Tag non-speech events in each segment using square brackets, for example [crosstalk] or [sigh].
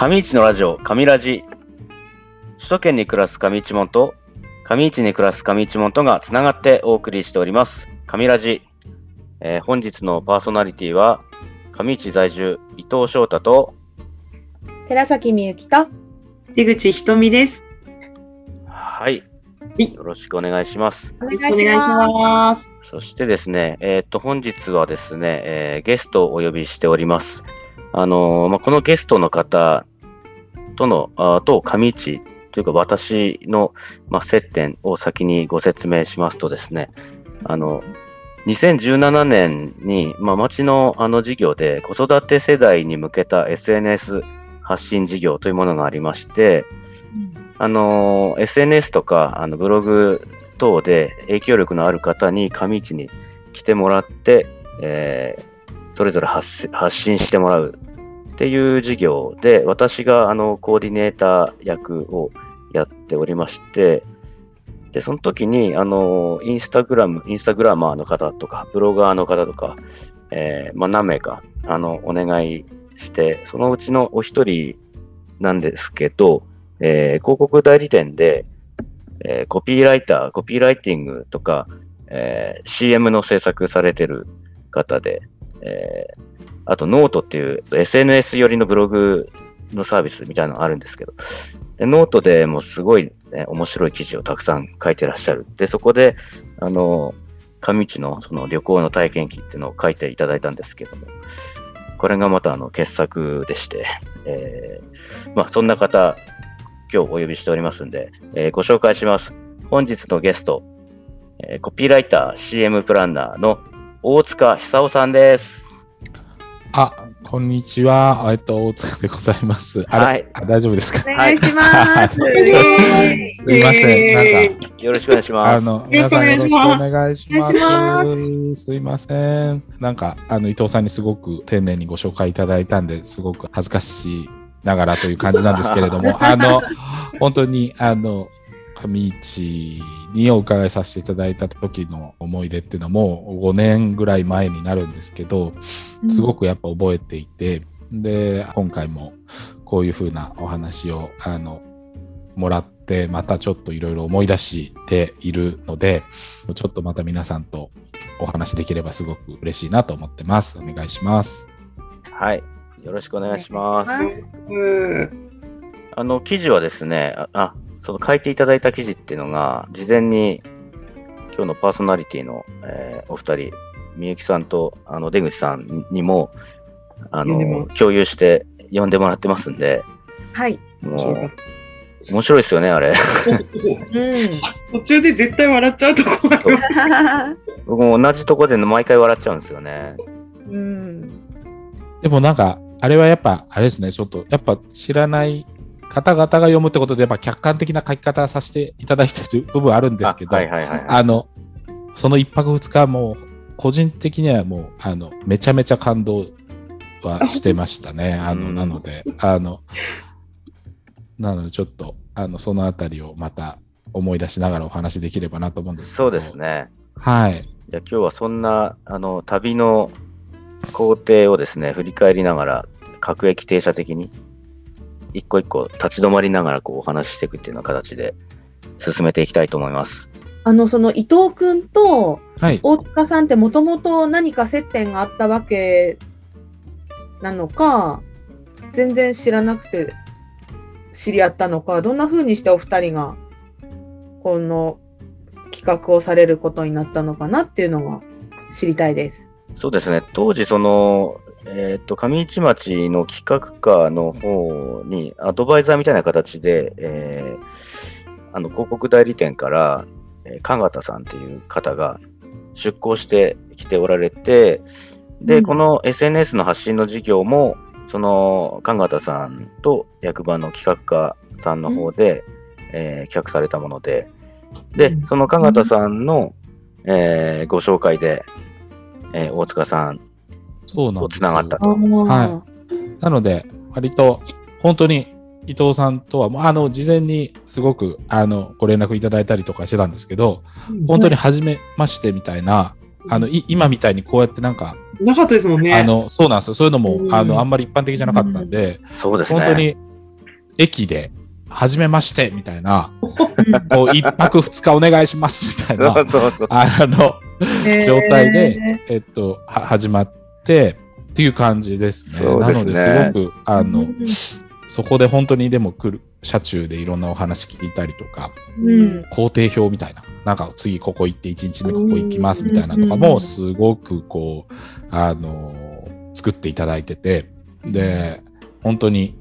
上市のラジオ、上ラジ。首都圏に暮らす上市門と、上市に暮らす上市門とがつながってお送りしております。上ラジ。えー本日のパーソナリティは、上市在住、伊藤翔太と、寺崎みゆきと、出口ひとみです。はい。いよろしくお願いします。お願いします。そしてですね、えっ、と、本日はですね、えーゲストをお呼びしております。あのーまあ、このゲストの方との、あと、上市というか私の、まあ、接点を先にご説明しますとですね、あの、2017年に、まあ、町のあの事業で子育て世代に向けた SNS 発信事業というものがありまして、あの、SNS とか、あの、ブログ等で影響力のある方に上市に来てもらって、えーそれぞれ発信してもらうっていう事業で、私があの、コーディネーター役をやっておりまして、で、その時に、あの、インスタグラム、インスタグラマーの方とか、ブロガーの方とか、えーまあ、何名か、あの、お願いして、そのうちのお一人なんですけど、えー広告代理店で、えーコピーライター、コピーライティングとか、えー CM の制作されてる方で、えーあとノートっていう SNS 寄りのブログのサービスみたいなのあるんですけど、でノートでもすごい、ね、面白い記事をたくさん書いてらっしゃる。で、そこで、あの、上市のその旅行の体験記っていうのを書いていただいたんですけども、これがまたあの傑作でして、えーまあそんな方、今日お呼びしておりますんで、えーご紹介します。本日のゲスト、えーコピーライター、CM プランナーの大塚久夫さんです。あ、こんにちは。えっと、大塚でございます。あれ、はいあ大丈夫ですか？お願いします。すいません。なんか、よろしくお願いします。あの、皆さんよろしくお願いしますすいません。なんか、あの、伊藤さんにすごく丁寧にご紹介いただいたんで、すごく恥ずかしながらという感じなんですけれども、[laughs] あの、本当に、あの、上市にお伺いさせていただいた時の思い出っていうのはもう5年ぐらい前になるんですけど、すごくやっぱ覚えていて、で、今回もこういうふうなお話を、あの、もらって、またちょっといろいろ思い出しているので、ちょっとまた皆さんとお話できればすごく嬉しいなと思ってます。お願いします。はい。よろしくお願いします。お願いしうん。あの、記事はですね、あ、あその書いていただいた記事っていうのが、事前に今日のパーソナリティの、えーお二人、みゆきさんとあの出口さんにも、あの、共有して読んでもらってますんで、はい。もう、面白いですよね、あれ。うん。途中で絶対笑っちゃうとこあります。[laughs] 僕も同じとこで毎回笑っちゃうんですよね。うん。でもなんか、あれはやっぱ、あれですね、ちょっと、やっぱ知らない方々が読むってことで、やっぱ客観的な書き方させていただいてる部分あるんですけど、あはいはいはいはい。あの、その一泊二日もう、個人的にはもう、あの、めちゃめちゃ感動はしてましたね。あの、うんなので、あの、なのでちょっと、あの、そのあたりをまた思い出しながらお話できればなと思うんですけど。そうです。ね。はい。じゃあ今日はそんな、あの、旅の工程をですね、振り返りながら、各駅停車的に、一個一個立ち止まりながらこうお話ししていくっていうような形で進めていきたいと思います。あの、その伊藤くんとはい。大塚さんってもともと何か接点があったわけなのか、全然知らなくて知り合ったのか、どんな風にしてお二人がこの企画をされることになったのかなっていうのが知りたいです。そうですね、当時その、えっ、と、上市町の企画課の方にアドバイザーみたいな形で、えーあの、広告代理店から、えー、かたさんっていう方が出向してきておられて、で、うん。この SNS の発信の事業も、その、かたさんと役場の企画課さんの方で、えー企画されたもので、でうん、そのかたさんの、えーご紹介で、えー大塚さんそうなんですよとつながったと。はなので、割と、本当に伊藤さんとは、もうあの、事前にすごく、あの、ご連絡いただいたりとかしてたんですけど、本当に初めましてみたいな、あの、い今みたいにこうやってなんか、なかったですもんね。あの、そうなんですよ。そういうのも、うんあの、あんまり一般的じゃなかったんで、そうですね。本当に駅で、はじめまして、みたいな、こう、一泊二日お願いします、みたいな [laughs] そう、そうそう。あの、状態で、えっと、は始まって、っていう感じですね。すね。なので、すごく、あの、うん。そこで本当にでも来る、車中でいろんなお話聞いたりとか、うん。工程表みたいな、なんか次ここ行って1日目ここ行きますみたいなとかうん。も、すごくこう、あのー作っていただいてて、で、本当に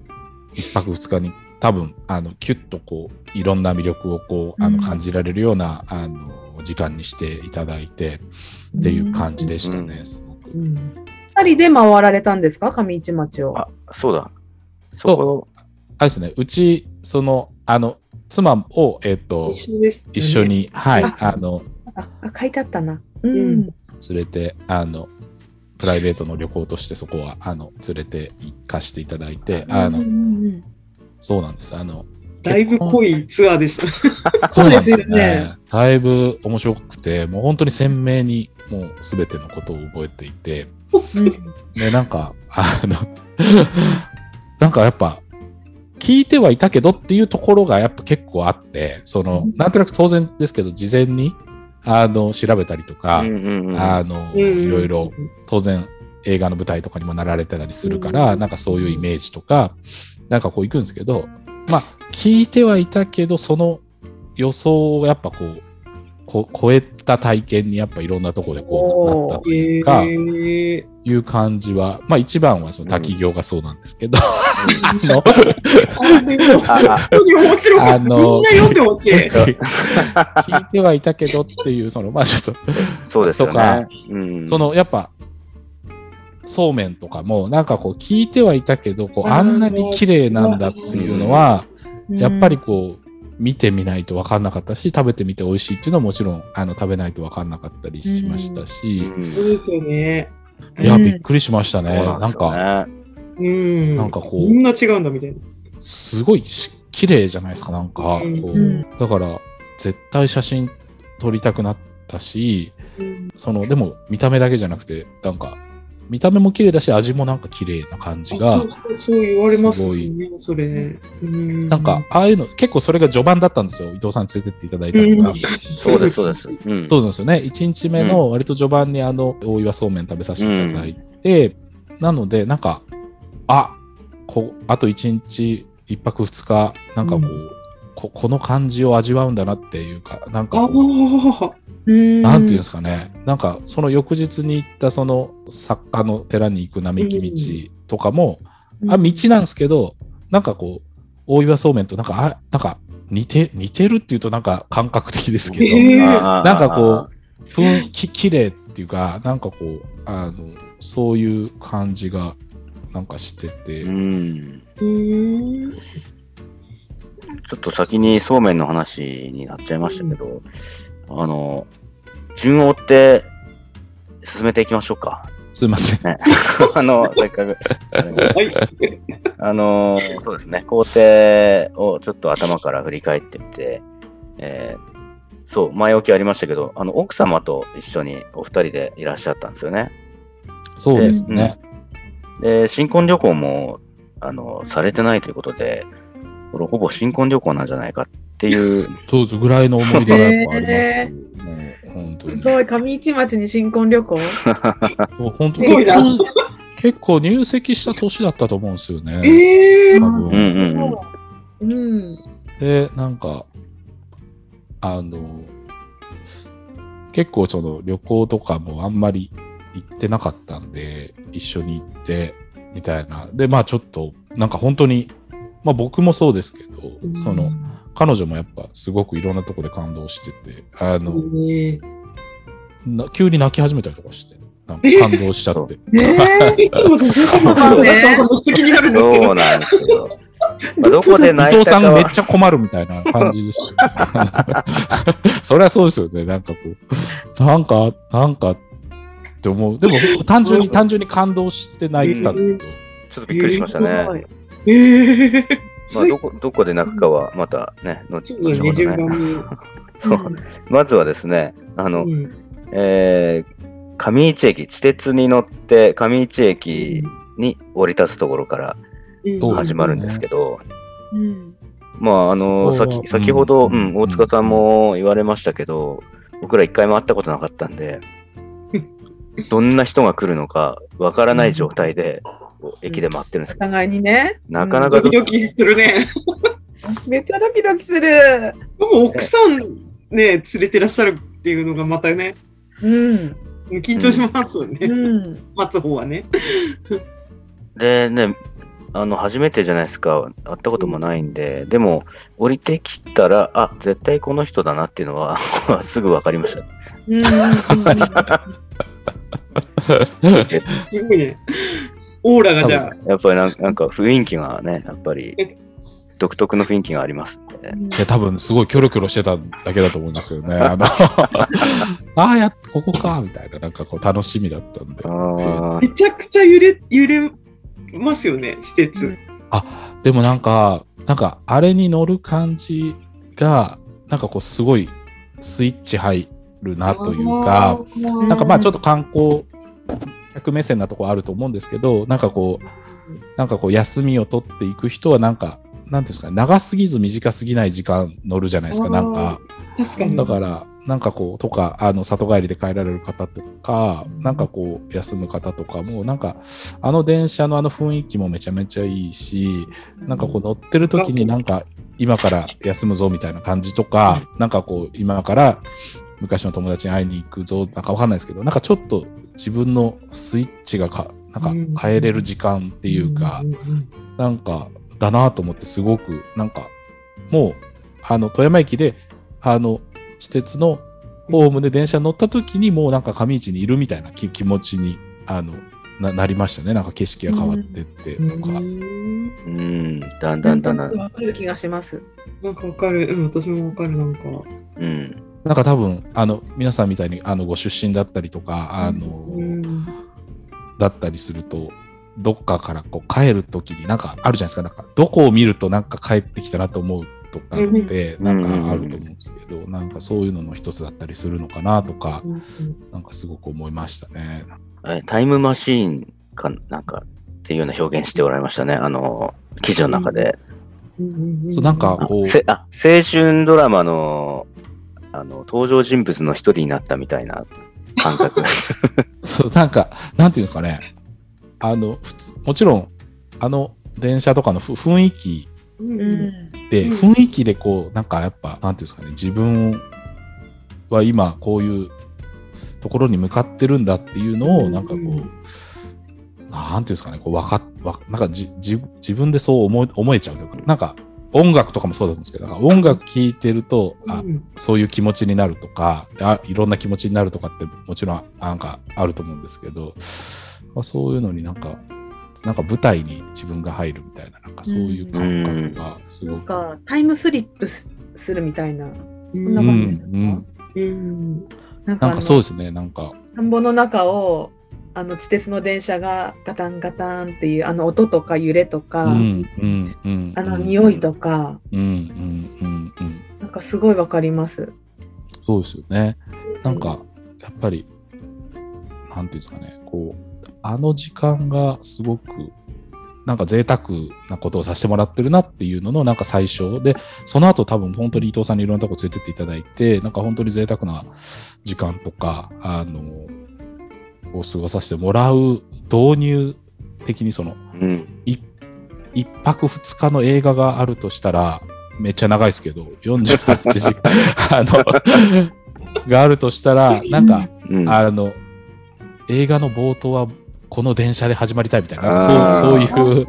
一泊二日に多分、あの、キュッとこう、いろんな魅力をこう、あの、うん。感じられるような、あの、時間にしていただいて、っていう感じでしたね、うん。すごく。うん二人で回られたんですか？上市町を。あ、そうだ。そこ、あれですね、うち、その、あの、妻を、えっ、と、一緒です、一緒。に、はい、ああの、ああ書いてあったな。うん。うん連れて、あの、プライベートの旅行としてそこは、あの、連れて行かしていただいて、あのうん、うんそうなんです。あの、だいぶ濃いツアーでした。[laughs] そうなんですよそうですね。だいぶ面白くて、もう本当に鮮明に、もうすべてのことを覚えていて、うん。うんで、なんか、あの、[laughs] なんかやっぱ、聞いてはいたけどっていうところがやっぱ結構あって、その、なんとなく当然ですけど、事前に、あの、調べたりとか、うんうんうんあの、いろいろ、当然映画の舞台とかにもなられてたりするから、うん。なんかそういうイメージとか、なんかこう行くんですけど、まあ聞いてはいたけど、その予想をやっぱこう、こ超えた体験にやっぱいろんなとこでこうなったというか、えー、いう感じは、まあ一番はその滝行がそうなんですけど、[laughs] あのあでもああ本当に面白かった。あのみんな読んでほしい。聞いてはいたけどっていう、その、まあちょっと、そうですよとかね。うんそのやっぱそうめんとかもなんかこう聞いてはいたけどこうあんなに綺麗なんだっていうのはやっぱりこう見てみないと分かんなかったし食べてみて美味しいっていうのはもちろんあの食べないと分かんなかったりしましたうし、ん。そうですよね。いやうん。びっくりしましたね、そうなんかうん。なんかこうこんな違うんだみたいな。すごいし綺麗じゃないですかなんかこうん。う、うん。だから絶対写真撮りたくなったしうん。そのでも見た目だけじゃなくてなんか見た目も綺麗だし味もなんか綺麗な感じがあそうそうそう言われますすごいね、それ。うんなんか、ああいうの、結構それが序盤だったんですよ。伊藤さんに連れてっていただいたのが。うんそうです、そうです。うんそうなんですよね。1日目の割と序盤にあの、大岩そうめん食べさせていただいて、なので、なんか、あこあと1日、1泊2日、なんかこう、うんここの感じを味わうんだなっていうか、なんかなんていうんですかね、なんかその翌日に行ったその作家の寺に行く並木道とかも、あ、道なんですけど、なんかこう、大岩そうめんとなんか、あ、なんか似て、似てるっていうとなんか感覚的ですけど、へえああなんかこう、雰囲気綺麗っていうか、なんかこう、あの、そういう感じがなんかしてて、うん。うん。ちょっと先にそうめんの話になっちゃいましたけど、あの、順を追って進めていきましょうか。すいません。ね、[laughs] あの、せっかく。あのーそうですね、工程をちょっと頭から振り返ってみて、えーそう、前置きありましたけど、あの、奥様と一緒にお二人でいらっしゃったんですよね。そうですね。で、新婚旅行も、あの、されてないということで、これほぼ新婚旅行なんじゃないかっていう、そうそうぐらいの思い出がやっぱあります。へもう本当に。すごい、上市町に新婚旅行？[laughs] もう本当すごいな結婚結構入籍した年だったと思うんですよね。ええ多分うんうんうん。うん。で、なんか、あの、結構その旅行とかもあんまり行ってなかったんで、一緒に行って、みたいな。で、まあちょっと、なんか本当に、まあ僕もそうですけど、その、彼女もやっぱすごくいろんなとこで感動してて、あの、えな急に泣き始めたりとかして、なんか感動しちゃって。ねえ。えどこのバンドだったのかめっちゃ気になるんですけど。そうなんですよ。ま [laughs] あどこで伊藤さん泣いたかは、めっちゃ困るみたいな感じでした。[laughs] そりゃそうですよね。なんかこう、なんか、なんかって思う。でも単純に、単純に感動して泣いてたんですけど。ちょっとびっくりしましたね。ええまあ、どこ、どこで泣くかはまたね、後ほどね。順番に。そう。まずはですね、あの、うん。えー、上市駅、地鉄に乗って上市駅に降り立つところから始まるんですけど、うん。まあ、あの、先先ほど、ううんん、大塚さんも言われましたけど、僕ら一回も会ったことなかったんで、[laughs] どんな人が来るのかわからない状態で、駅で待ってるんですけど、お互いにね。なかなかドキドキするね。[laughs] めっちゃドキドキする。でも奥さんね、連れてらっしゃるっていうのがまたね、うん。緊張しますよね。うん。待つ方はね。でね、あの、初めてじゃないですか、会ったこともないんで、でも、降りてきたら、あ、絶対この人だなっていうのは、[laughs] すぐ分かりました。うん。すごいね。オーラがじゃあ、やっぱりなんなんか雰囲気がね、やっぱり独特の雰囲気がありますね。いや、多分すごいキョロキョロしてただけだと思うんですよね。[laughs] あの、ああ、やっここか、みたいな、なんかこう楽しみだったんで。あめちゃくちゃ揺れ、揺れますよね、施設。でもなんか、なんか、あれに乗る感じが、なんかこう、すごいスイッチ入るなというか、なんかまあちょっと観光客目線なところあると思うんですけど、なんかこう、なんかこう休みを取っていく人はなんか、なんていうんですかね、長すぎず短すぎない時間乗るじゃないですか、なんか。確かに。だから、なんかこう、とか、あの、里帰りで帰られる方とか、なんかこう、休む方とかも、なんか、あの電車のあの雰囲気もめちゃめちゃいいし、なんかこう乗ってる時になんか、今から休むぞみたいな感じとか、なんかこう、今から昔の友達に会いに行くぞ、なんかわかんないですけど、なんかちょっと自分のスイッチがか、なんか変えれる時間っていうか、なんか、だなと思ってすごく、なんか、もう、あの、富山駅で、あの、私鉄のホームで電車に乗った時にもうなんか上市にいるみたいな気気持ちに、あの、ななりましたね。なんか景色が変わってってとか。うんーうん、だんだんだんだん。わかる気がします。なんかわかる。うん、私もわかる。なんか。うん。なんか多分、あの、皆さんみたいに、あの、ご出身だったりとか、あの、うん。だったりすると、どっかからこう帰る時になんかあるじゃないですか。なんか、どこを見るとなんか帰ってきたなと思うとかって、んなんかあると思うんですけど、なんかそういうのの一つだったりするのかなとか、うんなんかすごく思いましたね。えタイムマシーンかなんかっていうような表現しておられましたね。あの、記事の中で。うんそうなんかあこう、青春ドラマのあの登場人物の一人になったみたいな感覚。[laughs] そう、なんか、なんていうんですかね。あの、普通、もちろん、あの、電車とかのふ雰囲気。で、うん雰囲気でこう、なんかやっぱ、なんていうんですかね、自分は今こういうところに向かってるんだっていうのを、なんかこう、うんなんていうんですかね、こう、わかっ、わなんかじ、じ、自分でそう思え、思えちゃうというか、なんか、音楽とかもそうだと思うんですけど、音楽聴いてると、あ、うん。そういう気持ちになるとかあ、いろんな気持ちになるとかってもちろんなんかあると思うんですけど、まあ、そういうのになんか、なんか舞台に自分が入るみたいな、なんかそういう感覚がすごく。なんかタイムスリップすするみたいな。うんなうん。感じうん、うん。なんかなんかそうですね、なんか、田んぼの中をあの地鉄の電車がガタンガタンっていうあの音とか揺れとか、うんうんうん、あの匂いとか、うんうんうんうん、なんかすごいわかります。そうですよね。なんか、やっぱり、なんていうんですかね、こう、あの時間がすごく、なんか贅沢なことをさせてもらってるなっていうのの、なんか最初で、その後多分本当に伊藤さんにいろんなとこ連れてっていただいて、なんか本当に贅沢な時間とか、あの、を過ごさせてもらう導入的にその、うん。い一泊二日の映画があるとしたら、めっちゃ長いですけど、48時間、[laughs] あの、があるとしたら、なんか、うん、あの、映画の冒頭はこの電車で始まりたいみたいな、そうそういう、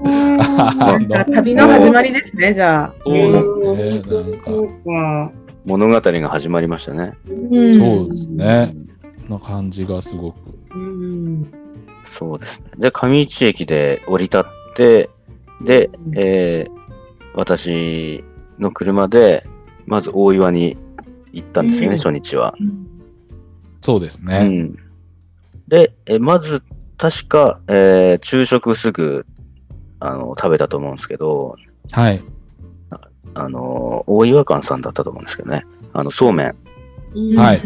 旅の始まりですね、じゃあ。そうですうんね、本当にそうか。物語が始まりましたね。うんそうですね、な感じがすごく。うんそうですね。で、上市駅で降り立って、で、えー私の車で、まず大岩に行ったんですよね、うん初日は。そうですうね。ん。で、えまず、確か、えー昼食すぐ、あの、食べたと思うんですけど、はい。あの、大岩館さんだったと思うんですけどね。あの、そうめんうんはいい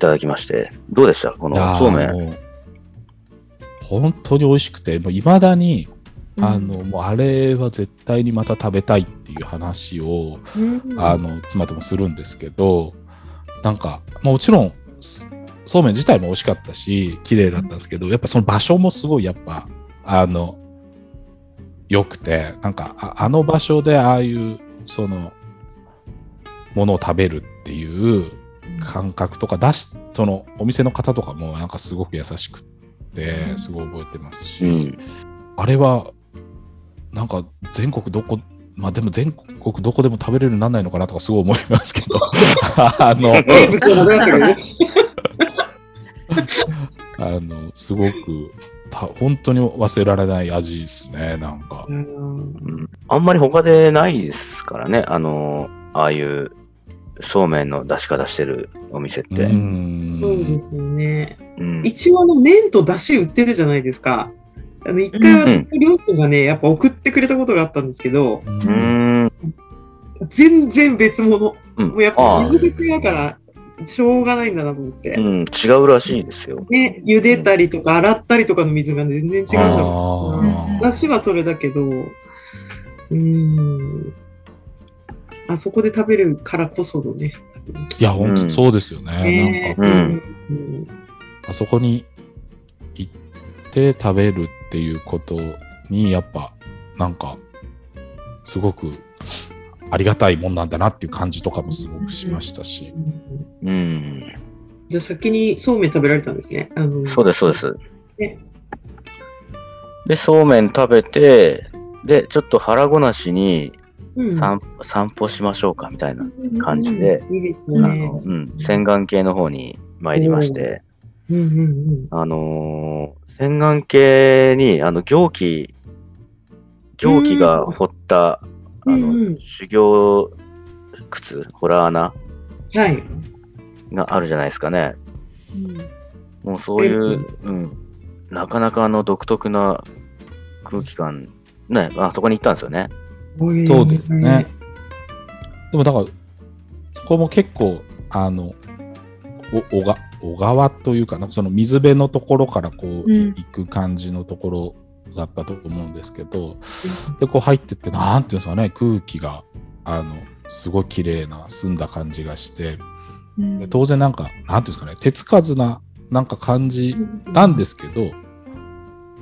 ただきまして、どうでした？このいやーそうめん。本当に美味しくて、もう未だに、あの、もうあれは絶対にまた食べたいっていう話を、うん。あの、妻ともするんですけど、なんか、まあもちろん、すそうめん自体も美味しかったし、綺麗だったんですけど、やっぱその場所もすごいやっぱ、あの、良くて、なんか、ああの場所でああいう、その、ものを食べるっていう感覚とか出し、そのお店の方とかもなんかすごく優しくって、すごい覚えてますし、うん。ああれは、なんか全国どこ、まあでも全国どこでも食べれるようにならないのかなとかすごい思いますけど、[laughs] あの。[laughs] あの、すごく、た本当に忘れられない味ですね、なんか。うんうんあんまり他でないですからね。あの、ああいうそうめんの出し方してるお店っうて。ん。そうですよね。うん。一応あの麺と出汁売ってるじゃないですか。あの一回私の両親がね、やっぱ送ってくれたことがあったんですけど、ううーん。全然別物。うんもうやっぱ水別だから、しょうがないんだなと思ってう。ん、違うらしいですよ。ね、茹でたりとか洗ったりとかの水が全然違うんだもん。出汁はそれだけど、うーん。あそこで食べるからこそのね。いや、本当そうですよね。ねなんか、うんうんあそこに行って食べるっていうことに、やっぱ、なんか、すごくありがたいもんなんだなっていう感じとかもすごくしましたし。うん。じゃあ先にそうめん食べられたんですね。あのそうです、そうですね。で、そうめん食べて、で、ちょっと腹ごなしにうん散散歩しましょうかみたいな、感じで。うん、洗顔系の方に参りまして、あのー洗顔系に、あの、行基、行基が掘った、あうん。の、うん修行靴、ホラー穴はい。があるじゃないですかね。もうそういう、うん、なかなかあの独特な空気感、ね、あそこに行ったんですよね。そうですね。でもだから、そこも結構、あの、お小が小川というか、なんかその水辺のところからこう、うん。行く感じのところだったと思うんですけど、で、こう入ってって、なんていうんですかね、空気が、あの、すごい綺麗な、澄んだ感じがして、で当然なんか、なんていうんですかね、手つかずな、なんか感じなんですけど、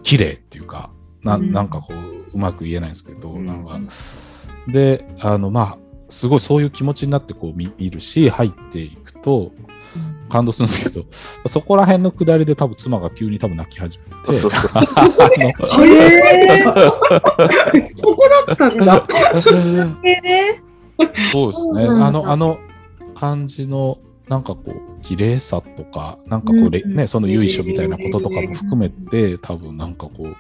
綺麗っていうか、なうん。なんかこう、うまく言えないんですけど、うん。なんか、で、あの、まあ、すごいそういう気持ちになってこう見見るし、入っていくと感動するんですけど、そこら辺のくだりで多分妻が急に多分泣き始めて、そこだったんだ。[laughs] そうですね。うん。あの、あの感じの、なんかこう、綺麗さとか、なんかこう、ね、その由緒みたいなこととかも含めて、多分なんかこう、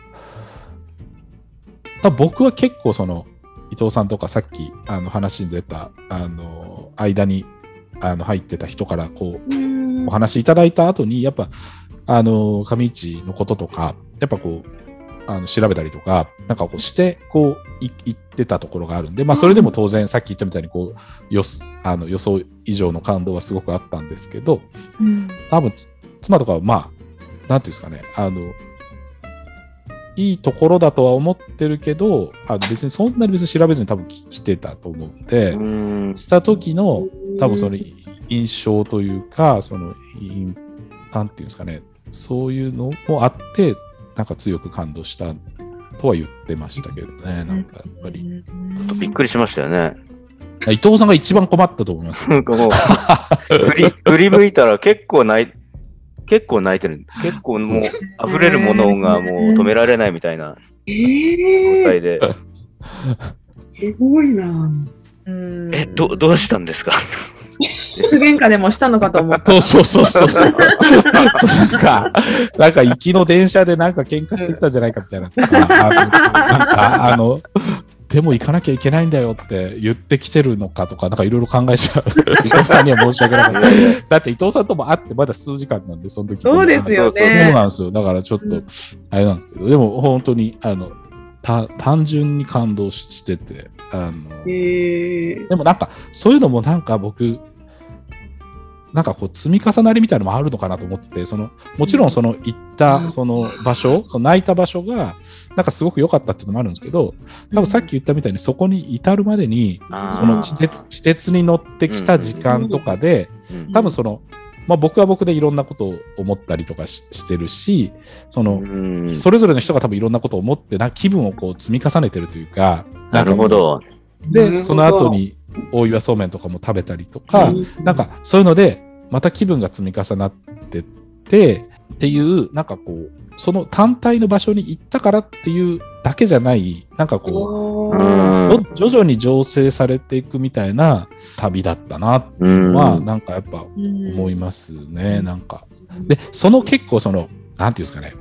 多分僕は結構その、伊藤さんとかさっきあの話に出た、あの、間にあの入ってた人からこう、お話しいただいた後に、やっぱ、あの、上市のこととか、やっぱこう、あの調べたりとか、なんかこうして、こう、い言ってたところがあるんで、まあ、それでも当然、さっき言ったみたいに、こう、予あの予想以上の感動はすごくあったんですけど、うん。多分、つ妻とかは、まあ、なんていうんですかね、あの、いいところだとは思ってるけど、あの別にそんなに別に調べずに多分き来てたと思うんで、うんした時の、多分その印象というか、その、いなんていうんですかね、そういうのもあって、なんか強く感動したとは言ってましたけどね、なんかやっぱり。びっくりしましたよね。伊藤さんが一番困ったと思います [laughs] 振り、振り向いたら結構泣い、結構泣いてる。結構もう、溢れるものがもう止められないみたいなえ状ー、態で、すごいな。うんえ、ど、どうしたんですか？喧嘩でもしたのかと思った。そうそうそうそうそう。そうなんか、なんか行きの電車でなんか喧嘩してきたんじゃないかみたいな。なんかあの、でも行かなきゃいけないんだよって言ってきてるのかとか、なんかいろいろ考えちゃう。[laughs] 伊藤さんには申し訳なかった。だって伊藤さんとも会ってまだ数時間なんで、その時そうですよそうね。なんですよ。だからちょっとうん、あれなんですけど、でも本当に、あの、た単純に感動ししてて、あの、えー、でもなんか、そういうのもなんか僕、なんかこう積み重なりみたいなのもあるのかなと思ってて、その、もちろんその行ったその場所、その泣いた場所が、なんかすごく良かったっていうのもあるんですけど、多分さっき言ったみたいにそこに至るまでに、その地鉄、地鉄に乗ってきた時間とかで、うん。多分その、まあ僕は僕でいろんなことを思ったりとかししてるし、その、うん。それぞれの人が多分いろんなことを思ってな気分をこう積み重ねてるというか、なるほど。で、その後に大岩そうめんとかも食べたりとか、うんなんかそういうので、また気分が積み重なってって、っていう、なんかこう、その単体の場所に行ったからっていうだけじゃない、なんかこう、うん徐々に醸成されていくみたいな旅だったなっていうのは、うん。なんかやっぱうん。思いますね、なんか。で、その結構その、なんていうんですかね、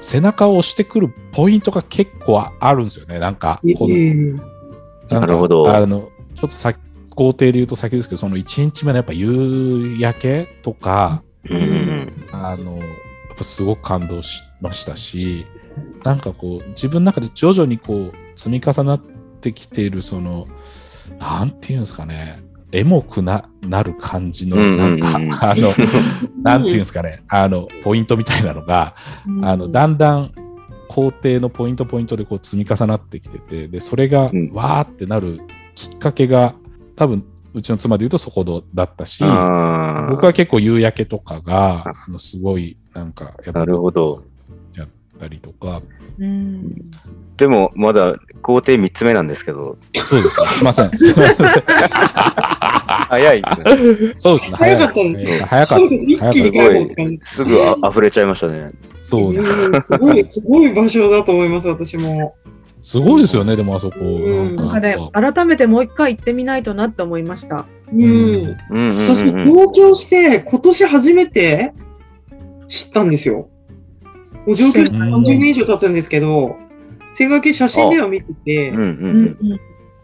背中を押してくるポイントが結構あるんですよね、なんか。えこのえなんかなるほど。あの、ちょっと先、工程で言うと先ですけど、その1日目のやっぱ夕焼けとか、うん。あの、やっぱすごく感動しましたし、なんかこう、自分の中で徐々にこう、積み重なってきている、その、なんていうんですかね、エモくななる感じの、うんなんか、うん。うんあの、なんていうんですかね、あの、ポイントみたいなのが、あの、だんだん工程のポイントポイントでこう積み重なってきてて、で、それがうん。わーってなるきっかけが、多分、うちの妻で言うとそこだったし、僕は結構夕焼けとかが、あのすごい、なんか、やっぱなるほど。やったりとか、うんでも、まだ工程3つ目なんですけど、そうですね、すいません。早いね。そうですね、早かったねえー早かった。一気に早かっ帰ろうって感じ。すぐあ溢れちゃいましたね。たそうなんですうんすごい、すごい場所だと思います、私も。すごいですよね、でもあそこ。うんなんなんかねかやっぱ、改めてもう一回行ってみないとなって思いました。うん。私、うんうん。上京して、今年初めて知ったんですよ。もう上京してうん30年以上経つんですけど、千賀家写真では見ててうん、うんうん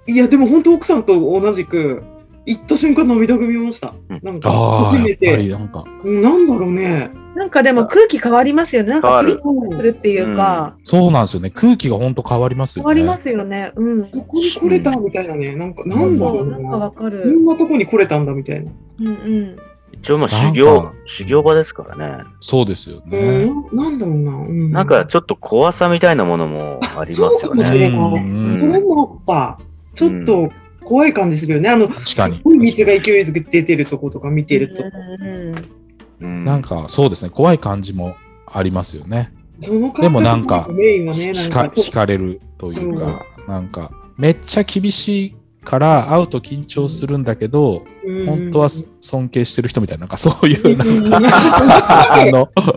いや、でも本当奥さんと同じく、行った瞬間涙ぐみましたうん。なんか、初めて、なんか、うんなんだろうね。なんかでも空気変わりますよね。なんかピリッうんとするっていうか、そうなんですよね。空気が本当変わりますよね。変わりますよね。うん。ここに来れたみたいなね。なんか、なんだろそうう、なんかな。わかこる。んなとこに来れたんだみたいな。うんうん。一応まあ修行、修行場ですからね。そうですようね。ん、ななんだろうな。うんなんかちょっと怖さみたいなものもありますそうかよもしれね。ない。うんそれもあった。ちょっと怖い感じするよね。あの、確かにすごい水が勢いづく出てるとことか見てると。うんうんなんか、そうですね。怖い感じもありますよね。そのでもなんかね、か、惹かれるというか、なんか、めっちゃ厳しいから会うと緊張するんだけど、うん本当は尊敬してる人みたいな、なんかそういう、うんなんか、[laughs] あの、そう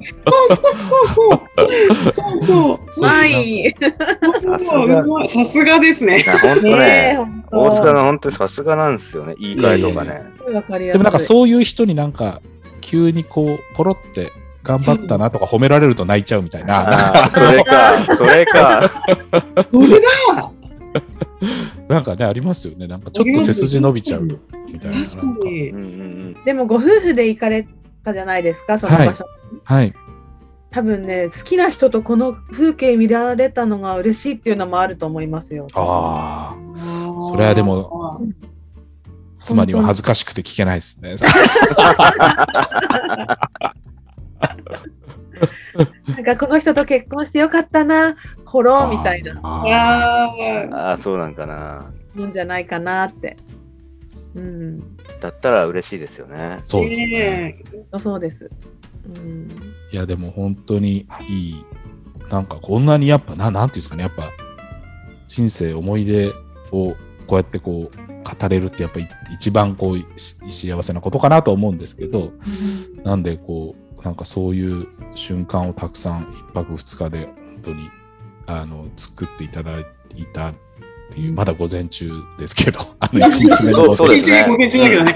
そう。そうはい。そううまいさすがですね。本当ね大塚当。の本当にさすがなんですよね。言い換えとかね。でもなんかそういう人になんか、急にこう、ポロって頑張ったなとか褒められると泣いちゃうみたいな、それか、それか。[laughs] それだ [laughs] なんかね、ありますよね。なんかちょっと背筋伸びちゃうみたいな。確かにうん。でもご夫婦で行かれたじゃないですか、その場所。はい。多分ね、好きな人とこの風景見られたのが嬉しいっていうのもあると思いますよ。ああ。それはでも、妻には恥ずかしくて聞けないですね。[laughs] [laughs] なんかこの人と結婚してよかったな、ほろーみたいなあーあーああ、そうなんかな。もんじゃないかなって。うん、だったら嬉しいですよね。そうですね。ねそうです。うん、いや、でも本当にいい。なんかこんなにやっぱ、ななんていうんですかね、やっぱ、人生、思い出をこうやってこう、語れるってやっぱり一番こう、し幸せなことかなと思うんですけど、なんでこう、なんかそういう瞬間をたくさん一泊二日で本当に、あの、作っていただいたっていう、まだ午前中ですけど、あの一日目の午前中。日午前中だけどね。